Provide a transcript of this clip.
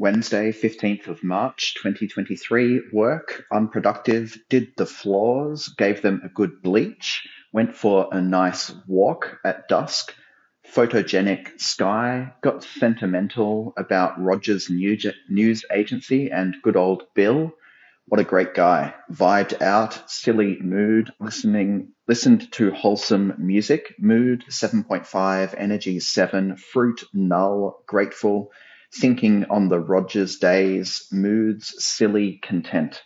Wednesday, 15th of March, 2023. Work, unproductive, did the floors, gave them a good bleach, went for a nice walk at dusk, photogenic sky, got sentimental about Rogers News Agency and good old Bill. What a great guy. Vibed out, silly mood, listening, listened to wholesome music, mood 7.5, energy 7, fruit null, grateful, thinking on the Rogers days, moods, silly, content.